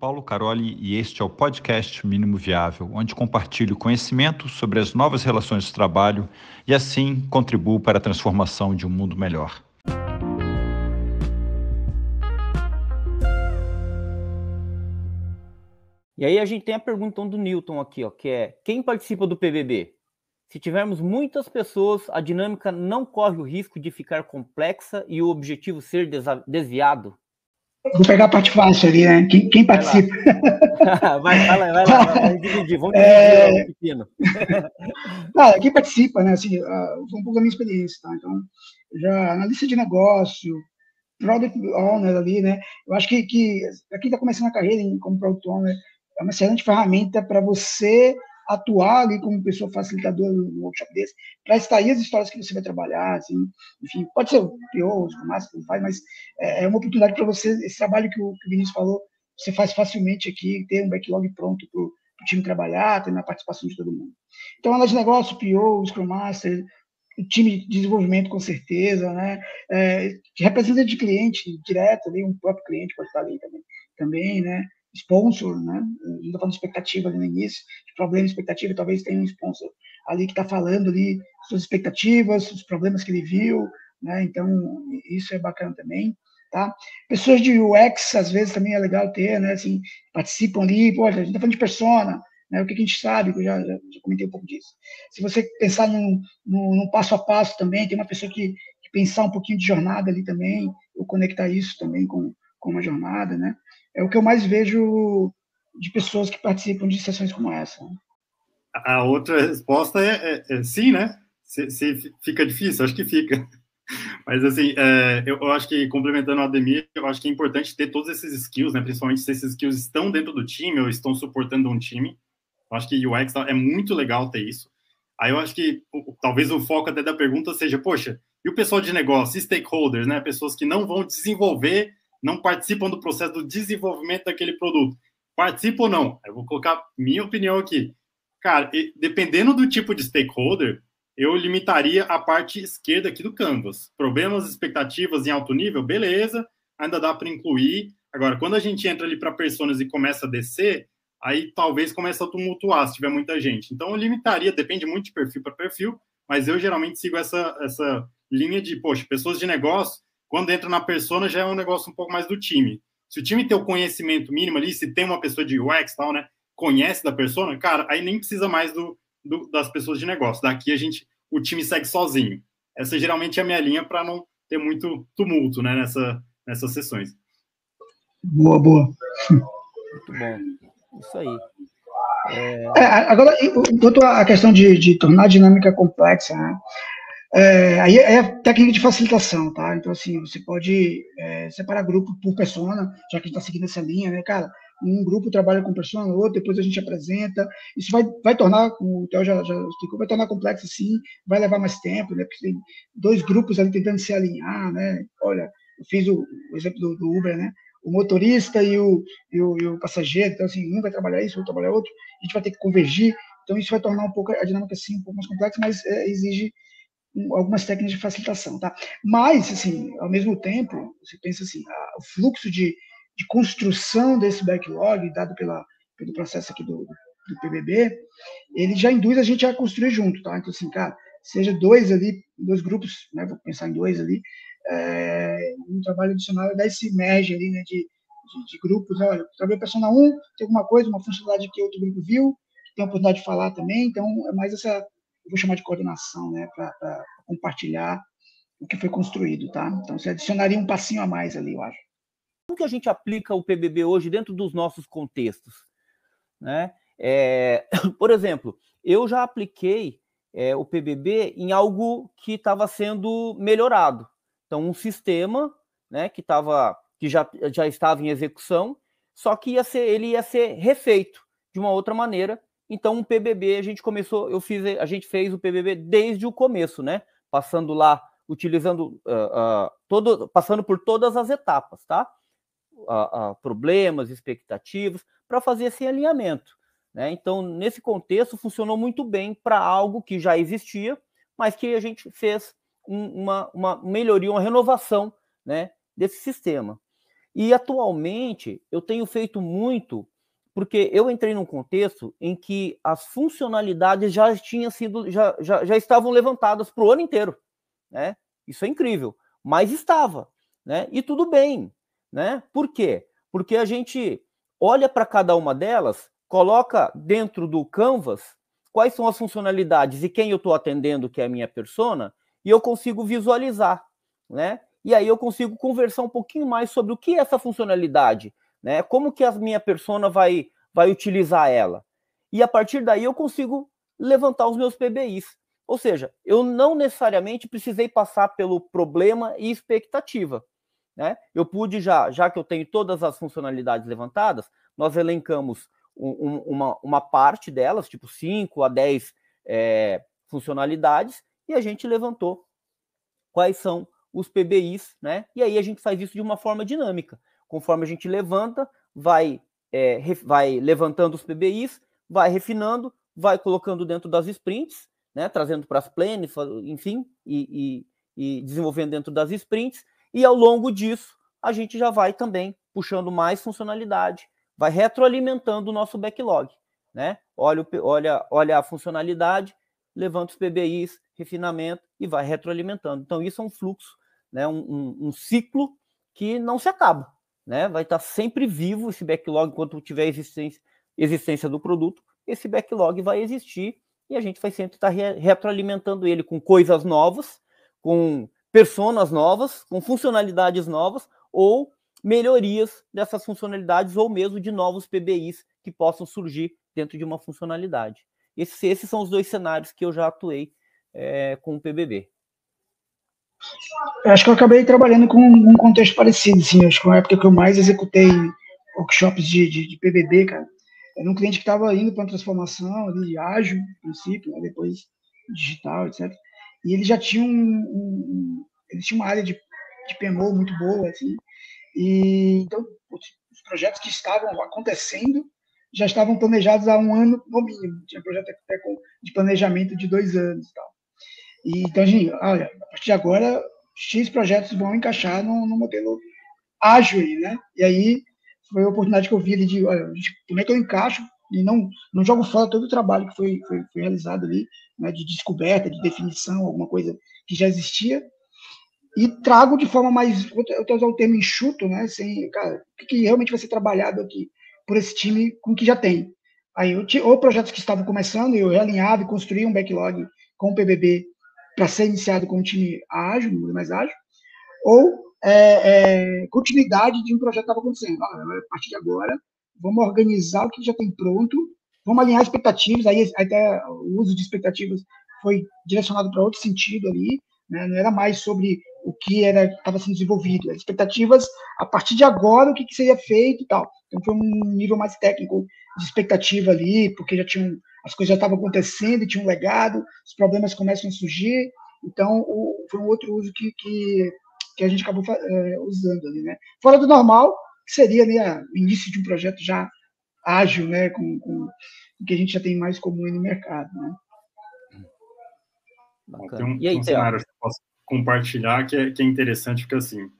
Paulo Caroli e este é o podcast Mínimo Viável, onde compartilho conhecimento sobre as novas relações de trabalho e assim contribuo para a transformação de um mundo melhor. E aí a gente tem a pergunta do Newton aqui, ó, que é: quem participa do PBB? Se tivermos muitas pessoas, a dinâmica não corre o risco de ficar complexa e o objetivo ser desviado? Vou pegar a parte fácil ali, né? Quem, quem participa? Vai, vai, lá, vai lá, vamos dividir, vamos é... dividir ah, quem participa, né? Assim, uh, foi um pouco da minha experiência, tá? Então, já analista de negócio, product owner ali, né? Eu acho que, que quem está começando a carreira em, como product owner é uma excelente ferramenta para você atuar ali como pessoa facilitadora no workshop desse, para extrair as histórias que você vai trabalhar, assim, enfim, pode ser o pior, o máximo que faz, mas é, é uma oportunidade para você, esse trabalho que o, que o Vinícius falou, você faz facilmente aqui, ter um backlog pronto para o time trabalhar, ter a participação de todo mundo. Então, análise de negócio, PO, Scrum Master, o time de desenvolvimento, com certeza, né? É, representante de cliente direto ali, um próprio cliente pode estar ali também, também né? Sponsor, né? A gente está falando de expectativa ali no início, de problema expectativa, talvez tenha um sponsor ali que está falando ali suas expectativas, os problemas que ele viu, né? Então, isso é bacana também, tá? Pessoas de UX, às vezes, também é legal ter, né? Assim, participam ali, pô, a gente está falando de persona, né? O que a gente sabe, eu já, já, já comentei um pouco disso. Se você pensar num, num, num passo a passo também, tem uma pessoa que, que pensar um pouquinho de jornada ali também, ou conectar isso também com, com uma jornada, né? é o que eu mais vejo de pessoas que participam de sessões como essa. A outra resposta é, é, é sim, né? Se, se, fica difícil, acho que fica. Mas, assim, é, eu, eu, acho que, complementando o Ademir, eu acho que é importante ter todos esses skills, né? Principalmente se esses skills estão dentro do time ou estão suportando um time. Eu acho que UX é muito legal ter isso. Aí eu acho que talvez o foco até da pergunta seja, poxa, e o pessoal de negócio, stakeholders, né? Pessoas que não vão desenvolver não participam do processo do desenvolvimento daquele produto. Participam ou não? Eu vou colocar minha opinião aqui. Cara, dependendo do tipo de stakeholder, eu limitaria a parte esquerda aqui do canvas. Problemas, expectativas em alto nível, beleza, ainda dá para incluir. Agora, quando a gente entra ali para personas e começa a descer, aí talvez comece a tumultuar se tiver muita gente. Então, eu limitaria, depende muito de perfil para perfil, mas eu geralmente sigo essa, essa linha de, poxa, pessoas de negócio, quando entra na persona, já é um negócio um pouco mais do time. Se o time tem o conhecimento mínimo ali, se tem uma pessoa de UX tal, né, conhece da persona, cara, aí nem precisa mais do, do das pessoas de negócio. Daqui a gente, o time segue sozinho. Essa geralmente é a minha linha para não ter muito tumulto, né, nessa, nessas sessões. Boa, boa. Muito bom. Isso aí. É... É, agora, quanto à questão de, de tornar a dinâmica complexa, né? É, aí é técnica de facilitação, tá? Então, assim, você pode é, separar grupo por persona, já que a gente está seguindo essa linha, né, cara? Um grupo trabalha com persona, outro, depois a gente apresenta. Isso vai, vai tornar, como o Theo já, já explicou, vai tornar complexo sim, vai levar mais tempo, né? Porque tem dois grupos ali tentando se alinhar, né? Olha, eu fiz o, o exemplo do, do, Uber, né? O motorista e o, e o, e o passageiro, então, assim, um vai trabalhar isso, outro trabalhar outro, a gente vai ter que convergir. Então, isso vai tornar um pouco a dinâmica, sim, um pouco mais complexa, mas é, exige algumas técnicas de facilitação, tá? Mas, assim, ao mesmo tempo, você pensa assim, a, o fluxo de, de construção desse backlog, dado pela, pelo processo aqui do, do PBB, ele já induz a gente a construir junto, tá? Então, assim, cara, seja dois ali, dois grupos, né? Vou pensar em dois ali, é, um trabalho adicional, dar esse merge ali, né? De, de, de grupos, olha, trabalhei persona 1, tem alguma coisa, uma funcionalidade que outro grupo viu, tem a oportunidade de falar também, então é mais essa vou chamar de coordenação, né, para compartilhar o que foi construído, tá? Então, você adicionaria um passinho a mais ali, eu acho. Como que a gente aplica o PBB hoje dentro dos nossos contextos, né? É, por exemplo, eu já apliquei é, o PBB em algo que estava sendo melhorado. Então, um sistema, né, que estava que já, já estava em execução, só que ia ser, ele ia ser refeito de uma outra maneira então, o PBB a gente começou, eu fiz, a gente fez o PBB desde o começo, né? Passando lá, utilizando uh, uh, todo, passando por todas as etapas, tá? Uh, problemas, expectativas, para fazer esse alinhamento. Né? Então, nesse contexto, funcionou muito bem para algo que já existia, mas que a gente fez um, uma, uma melhoria, uma renovação né, desse sistema. E atualmente eu tenho feito muito porque eu entrei num contexto em que as funcionalidades já tinham sido, já, já, já estavam levantadas para o ano inteiro, né? Isso é incrível, mas estava, né? E tudo bem, né? Por quê? Porque a gente olha para cada uma delas, coloca dentro do Canvas quais são as funcionalidades e quem eu estou atendendo, que é a minha persona, e eu consigo visualizar, né? E aí eu consigo conversar um pouquinho mais sobre o que é essa funcionalidade, né? Como que a minha persona vai, vai utilizar ela? E a partir daí eu consigo levantar os meus PBIs. Ou seja, eu não necessariamente precisei passar pelo problema e expectativa. Né? Eu pude já, já que eu tenho todas as funcionalidades levantadas, nós elencamos um, um, uma, uma parte delas, tipo 5 a 10 é, funcionalidades, e a gente levantou quais são os PBIs, né? E aí a gente faz isso de uma forma dinâmica. Conforme a gente levanta, vai, é, vai levantando os PBIs, vai refinando, vai colocando dentro das sprints, né, trazendo para as planes, enfim, e, e, e desenvolvendo dentro das sprints, e ao longo disso a gente já vai também puxando mais funcionalidade, vai retroalimentando o nosso backlog, né? Olha, olha, olha a funcionalidade, levanta os PBIs, refinamento e vai retroalimentando. Então isso é um fluxo, né? Um, um, um ciclo que não se acaba né? Vai estar sempre vivo esse backlog enquanto tiver existência, existência do produto. Esse backlog vai existir e a gente vai sempre estar re retroalimentando ele com coisas novas, com personas novas, com funcionalidades novas ou melhorias dessas funcionalidades ou mesmo de novos PBIs que possam surgir dentro de uma funcionalidade. Esses, esses são os dois cenários que eu já atuei é, com o PBB. Acho que eu acabei trabalhando com um contexto parecido, sim. Acho que uma época que eu mais executei workshops de, de, de PBB, cara, era um cliente que estava indo para uma transformação ali, ágil, no princípio, né, depois digital, etc. E ele já tinha um, um ele tinha uma área de, de PMO muito boa, assim. E então os projetos que estavam acontecendo já estavam planejados há um ano no mínimo. Tinha projeto de planejamento de dois anos e tal. E, então, gente, olha, a partir de agora, X projetos vão encaixar no, no modelo ágil, né? E aí foi a oportunidade que eu vi ali de, olha, como é que eu encaixo e não, não jogo fora todo o trabalho que foi, foi, foi realizado ali, né, de descoberta, de definição, alguma coisa que já existia, e trago de forma mais, eu estou usando o termo enxuto, né, sem, cara, o que, que realmente vai ser trabalhado aqui por esse time com o que já tem. Aí, eu, ou projetos que estavam começando, eu realinhava e construía um backlog com o PBB para ser iniciado com um time ágil, mais ágil, ou é, é, continuidade de um projeto que estava acontecendo. Ah, a partir de agora, vamos organizar o que já tem pronto, vamos alinhar expectativas, aí até o uso de expectativas foi direcionado para outro sentido ali, né? não era mais sobre o que era estava sendo desenvolvido, as expectativas a partir de agora o que, que seria feito e tal. Então foi um nível mais técnico de expectativa ali, porque já tinham as coisas já estavam acontecendo, tinha um legado, os problemas começam a surgir, então o, foi um outro uso que, que, que a gente acabou é, usando ali, né? Fora do normal, que seria né, o início de um projeto já ágil, né, com, com o que a gente já tem mais comum no mercado, né? Tem um, e aí, um cenário que eu posso compartilhar que é, que é interessante, porque assim,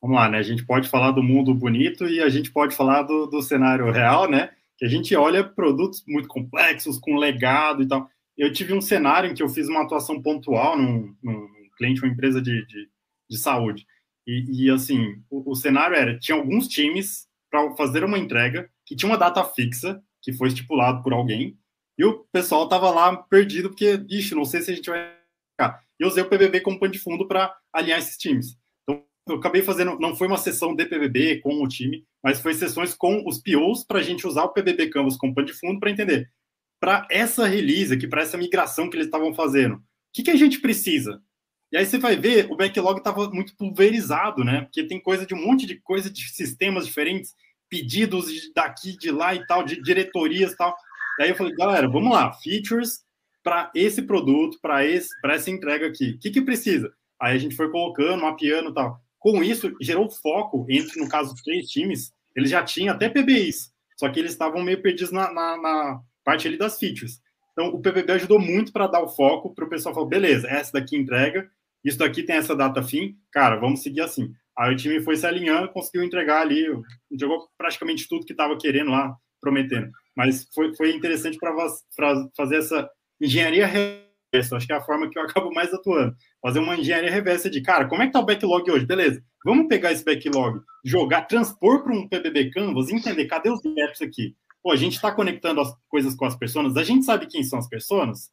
vamos lá, né? A gente pode falar do mundo bonito e a gente pode falar do, do cenário real, né? Que a gente olha produtos muito complexos, com legado e tal. Eu tive um cenário em que eu fiz uma atuação pontual num, num cliente, uma empresa de, de, de saúde. E, e, assim, o, o, cenário era: tinha alguns times para fazer uma entrega que tinha uma data fixa, que foi estipulado por alguém, e o pessoal estava lá perdido, porque, ixi, não sei se a gente vai. E eu usei o PBB como pano de fundo para alinhar esses times eu acabei fazendo, não foi uma sessão de PBB com o time, mas foi sessões com os POs para a gente usar o PBB Canvas como pano de fundo para entender. Para essa release aqui, para essa migração que eles estavam fazendo, o que, que a gente precisa? E aí você vai ver, o backlog estava muito pulverizado, né? Porque tem coisa de um monte de coisa de sistemas diferentes, pedidos daqui, de lá e tal, de diretorias e tal. E aí eu falei, galera, vamos lá, features para esse produto, para essa entrega aqui. O que, que precisa? Aí a gente foi colocando, mapeando e tal. Com isso, gerou foco entre, no caso, três times. Eles já tinham até PBIs, só que eles estavam meio perdidos na, na, na parte ali das features. Então, o PBB ajudou muito para dar o foco para o pessoal falar, beleza, essa daqui entrega, isso daqui tem essa data fim, cara, vamos seguir assim. Aí o time foi se alinhando, conseguiu entregar ali, jogou praticamente tudo que estava querendo lá, prometendo. Mas foi, foi interessante para fazer essa engenharia reversa. Acho que é a forma que eu acabo mais atuando. Fazer uma engenharia reversa de, cara, como é que tá o backlog hoje? Beleza, vamos pegar esse backlog, jogar, transpor para um PBB Canvas, entender cadê os gaps aqui. Pô, a gente está conectando as coisas com as pessoas, a gente sabe quem são as pessoas.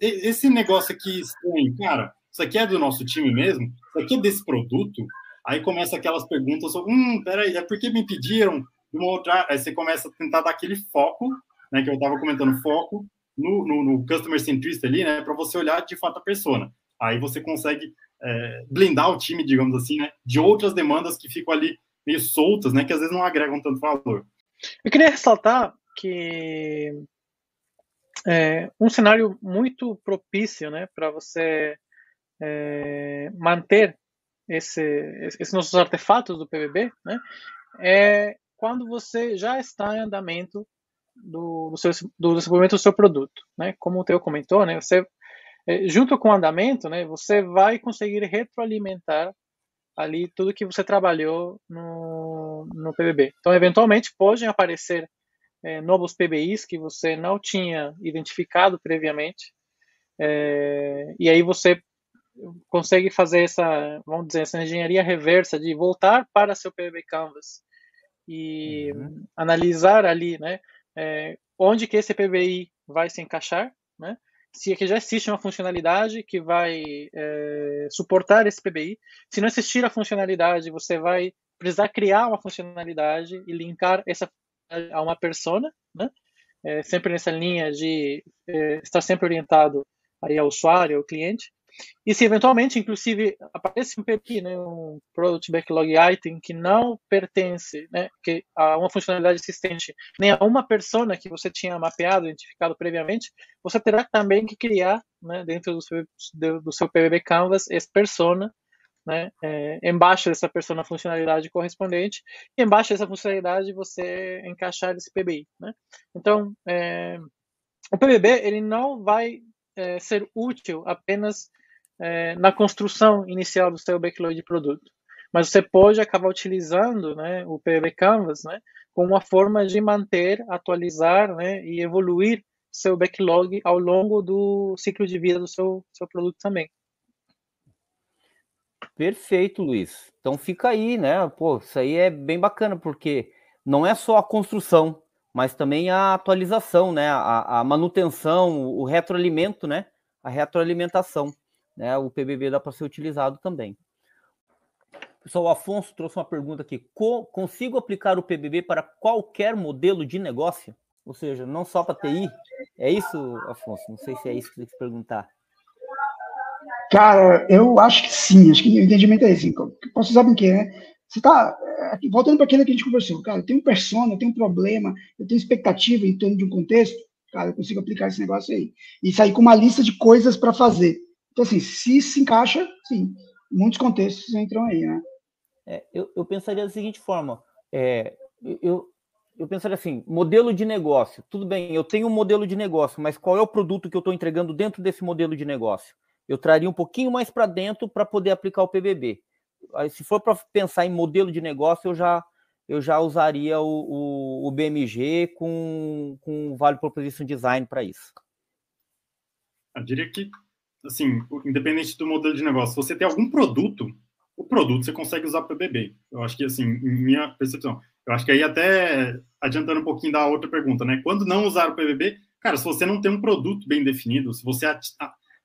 Esse negócio aqui estranho, cara, isso aqui é do nosso time mesmo? Isso aqui é desse produto? Aí começa aquelas perguntas sobre, hum, peraí, é porque me pediram uma outra. Aí você começa a tentar dar aquele foco, né, que eu estava comentando, foco no, no, no customer centrist ali, né, para você olhar de fato a persona. Aí você consegue é, blindar o time, digamos assim, né, de outras demandas que ficam ali meio soltas, né, que às vezes não agregam tanto valor. Eu queria ressaltar que é um cenário muito propício, né, para você é, manter esse, esses nossos artefatos do PBB, né, é quando você já está em andamento do, do, seu, do desenvolvimento do seu produto, né? Como o Teo comentou, né? Você, é, junto com o andamento, né? Você vai conseguir retroalimentar ali tudo que você trabalhou no, no PBB. Então, eventualmente, podem aparecer é, novos PBIs que você não tinha identificado previamente, é, e aí você consegue fazer essa, vamos dizer, essa engenharia reversa de voltar para seu PBB Canvas e uhum. analisar ali, né, é, onde que esse PBI vai se encaixar, né, se aqui já existe uma funcionalidade que vai é, suportar esse PBI. Se não existir a funcionalidade, você vai precisar criar uma funcionalidade e linkar essa a uma persona, né? É, sempre nessa linha de é, estar sempre orientado aí ao usuário, ao cliente. E se eventualmente, inclusive, aparece um PPI, né, um Product Backlog Item, que não pertence né, que a uma funcionalidade existente nem a uma persona que você tinha mapeado, identificado previamente, você terá também que criar, né, dentro do seu, do seu PBB Canvas, esse persona, né, é, embaixo dessa persona funcionalidade correspondente, e embaixo dessa funcionalidade você encaixar esse PBI. Né? Então, é, o PBB ele não vai é, ser útil apenas é, na construção inicial do seu backlog de produto. Mas você pode acabar utilizando né, o PV Canvas né, como uma forma de manter, atualizar né, e evoluir seu backlog ao longo do ciclo de vida do seu, seu produto também. Perfeito, Luiz. Então fica aí, né? Pô, isso aí é bem bacana, porque não é só a construção, mas também a atualização, né? A, a manutenção, o retroalimento, né? A retroalimentação né, o PBB dá para ser utilizado também. Pessoal, o Afonso trouxe uma pergunta aqui. Co consigo aplicar o PBB para qualquer modelo de negócio? Ou seja, não só para TI? É isso, Afonso? Não sei se é isso que você que perguntar. Cara, eu acho que sim. Acho que o entendimento é esse. Posso usar o quê, né? Você está voltando para aquilo que a gente conversou. Cara, eu tenho persona, eu tenho um problema, eu tenho expectativa em torno de um contexto. Cara, eu consigo aplicar esse negócio aí. E sair com uma lista de coisas para fazer. Então, assim, se se encaixa, sim, muitos contextos entram aí, né? É, eu, eu pensaria da seguinte forma: é, eu, eu pensaria assim, modelo de negócio. Tudo bem, eu tenho um modelo de negócio, mas qual é o produto que eu estou entregando dentro desse modelo de negócio? Eu traria um pouquinho mais para dentro para poder aplicar o PBB. Aí, se for para pensar em modelo de negócio, eu já eu já usaria o, o, o BMG com, com Vale Proposition Design para isso. Eu diria que assim, independente do modelo de negócio, se você tem algum produto, o produto você consegue usar para PBB. Eu acho que, assim, minha percepção. Eu acho que aí até adiantando um pouquinho da outra pergunta, né? Quando não usar o PBB, cara, se você não tem um produto bem definido, se você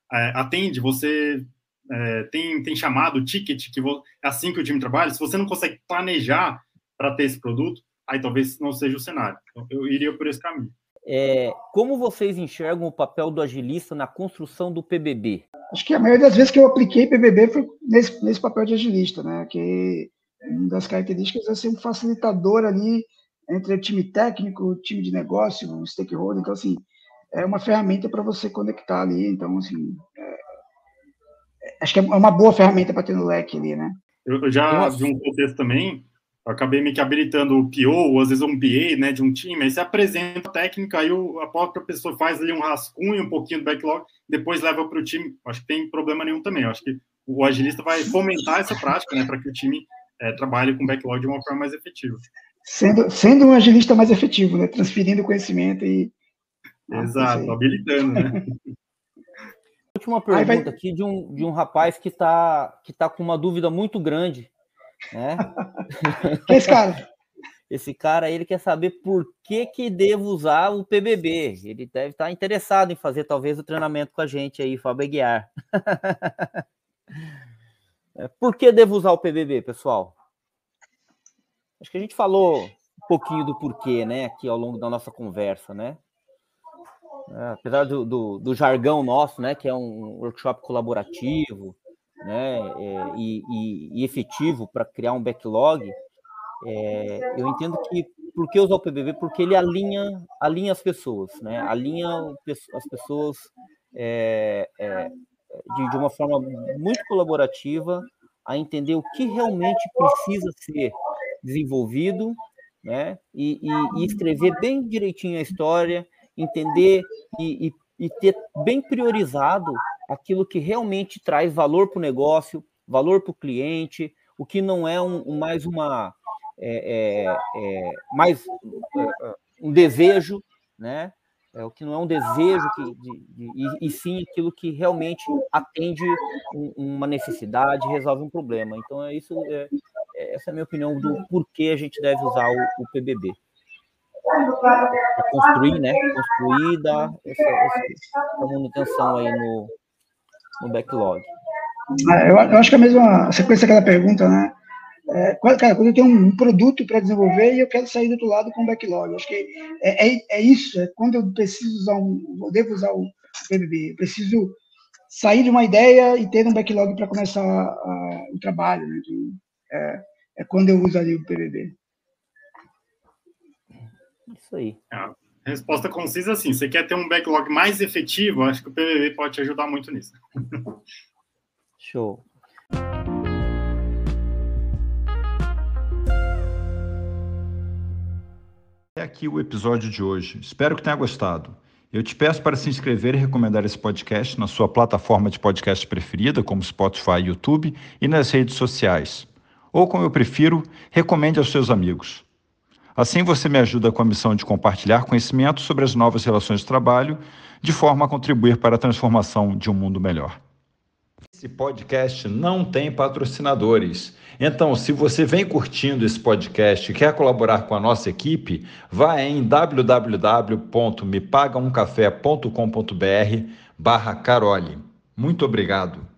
atende, você é, tem, tem chamado, ticket, que é assim que o time trabalha, se você não consegue planejar para ter esse produto, aí talvez não seja o cenário. Então, eu iria por esse caminho. É, como vocês enxergam o papel do agilista na construção do PBB? Acho que a maioria das vezes que eu apliquei PBB foi nesse, nesse papel de agilista, né? Que uma das características é ser um facilitador ali entre o time técnico, o time de negócio, o stakeholder. Então, assim, é uma ferramenta para você conectar ali. Então, assim, é, acho que é uma boa ferramenta para ter no leque ali, né? Eu já vi um contexto também acabei meio que habilitando o PO, ou às vezes um BA, né, de um time, aí você apresenta a técnica, aí o, a própria pessoa faz ali um rascunho, um pouquinho do backlog, depois leva para o time. Acho que tem problema nenhum também. Acho que o agilista vai fomentar essa prática, né, para que o time é, trabalhe com backlog de uma forma mais efetiva. Sendo, sendo um agilista mais efetivo, né? Transferindo conhecimento e. Ah, Exato, habilitando, né? Última pergunta vai... aqui de um, de um rapaz que está que tá com uma dúvida muito grande. Né? Quem é esse cara? Esse cara ele quer saber por que, que devo usar o PBB. Ele deve estar interessado em fazer talvez o treinamento com a gente aí, Fábio Guiar. É, por que devo usar o PBB, pessoal? Acho que a gente falou um pouquinho do porquê, né, aqui ao longo da nossa conversa, né? É, apesar do, do, do, jargão nosso, né, que é um workshop colaborativo, né, é, e, e, efetivo para criar um backlog, é, eu entendo que por que usar o PBB? Porque ele alinha, alinha as pessoas, né? Alinha as pessoas é, é, de, de uma forma muito colaborativa a entender o que realmente precisa ser desenvolvido, né? E, e, e escrever bem direitinho a história, entender e, e, ter bem priorizado aquilo que realmente traz valor para o negócio, valor para o cliente, o que não é um, mais uma é, é, é mais é, um desejo, né? é, o que não é um desejo que, de, de, e, e, sim aquilo que realmente atende um, uma necessidade, resolve um problema. Então é isso, é, é, essa é a minha opinião do porquê a gente deve usar o, o PBB. Pra construir, né? Construir dar essa, essa, manutenção aí no, no backlog. É, eu, eu acho que é a mesma sequência daquela pergunta, né? É, cara, quando eu tenho um produto para desenvolver e eu quero sair do outro lado com backlog, acho que é, é, é, isso, é quando eu preciso usar um, eu devo usar o PBB, eu preciso sair de uma ideia e ter um backlog para começar o trabalho, né? Então, é, é, quando eu uso ali o PBB. Isso aí. A resposta concisa assim, você quer ter um backlog mais efetivo, acho que o PBB pode te ajudar muito nisso. Show. É aqui o episódio de hoje. Espero que tenha gostado. Eu te peço para se inscrever e recomendar esse podcast na sua plataforma de podcast preferida, como Spotify e YouTube, e nas redes sociais. Ou, como eu prefiro, recomende aos seus amigos. Assim você me ajuda com a missão de compartilhar conhecimento sobre as novas relações de trabalho, de forma a contribuir para a transformação de um mundo melhor. Esse podcast não tem patrocinadores. Então, se você vem curtindo esse podcast e quer colaborar com a nossa equipe, vá em www.mepagaumcafé.com.br barra Carole. Muito obrigado.